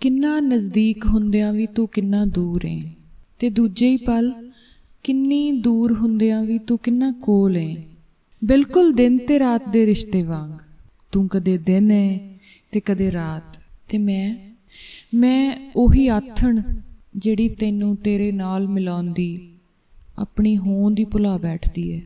ਕਿੰਨਾ ਨਜ਼ਦੀਕ ਹੁੰਦਿਆਂ ਵੀ ਤੂੰ ਕਿੰਨਾ ਦੂਰ ਏ? ਤੇ ਦੂਜੇ ਹੀ ਪਲ, ਕਿੰਨੀ ਦੂਰ ਹੁੰਦਿਆਂ ਵੀ ਤੂੰ ਕਿੰਨਾ ਕੋਲ ਏ? ਬਿਲਕੁਲ ਦਿਨ ਤੇ ਰਾਤ ਦੇ ਰਿਸ਼ਤੇ ਵਾਂਗ। ਤੂੰ ਕਦੇ ਦਿਨ ਏ ਤੇ ਕਦੇ ਰਾਤ। ਤੇ ਮੈਂ ਮੈਂ ਉਹੀ ਆਥਣ ਜਿਹੜੀ ਤੈਨੂੰ ਤੇਰੇ ਨਾਲ ਮਿਲਾਉਂਦੀ, ਆਪਣੀ ਹੋਂਦ ਹੀ ਭੁਲਾ ਬੈਠਦੀ ਏ।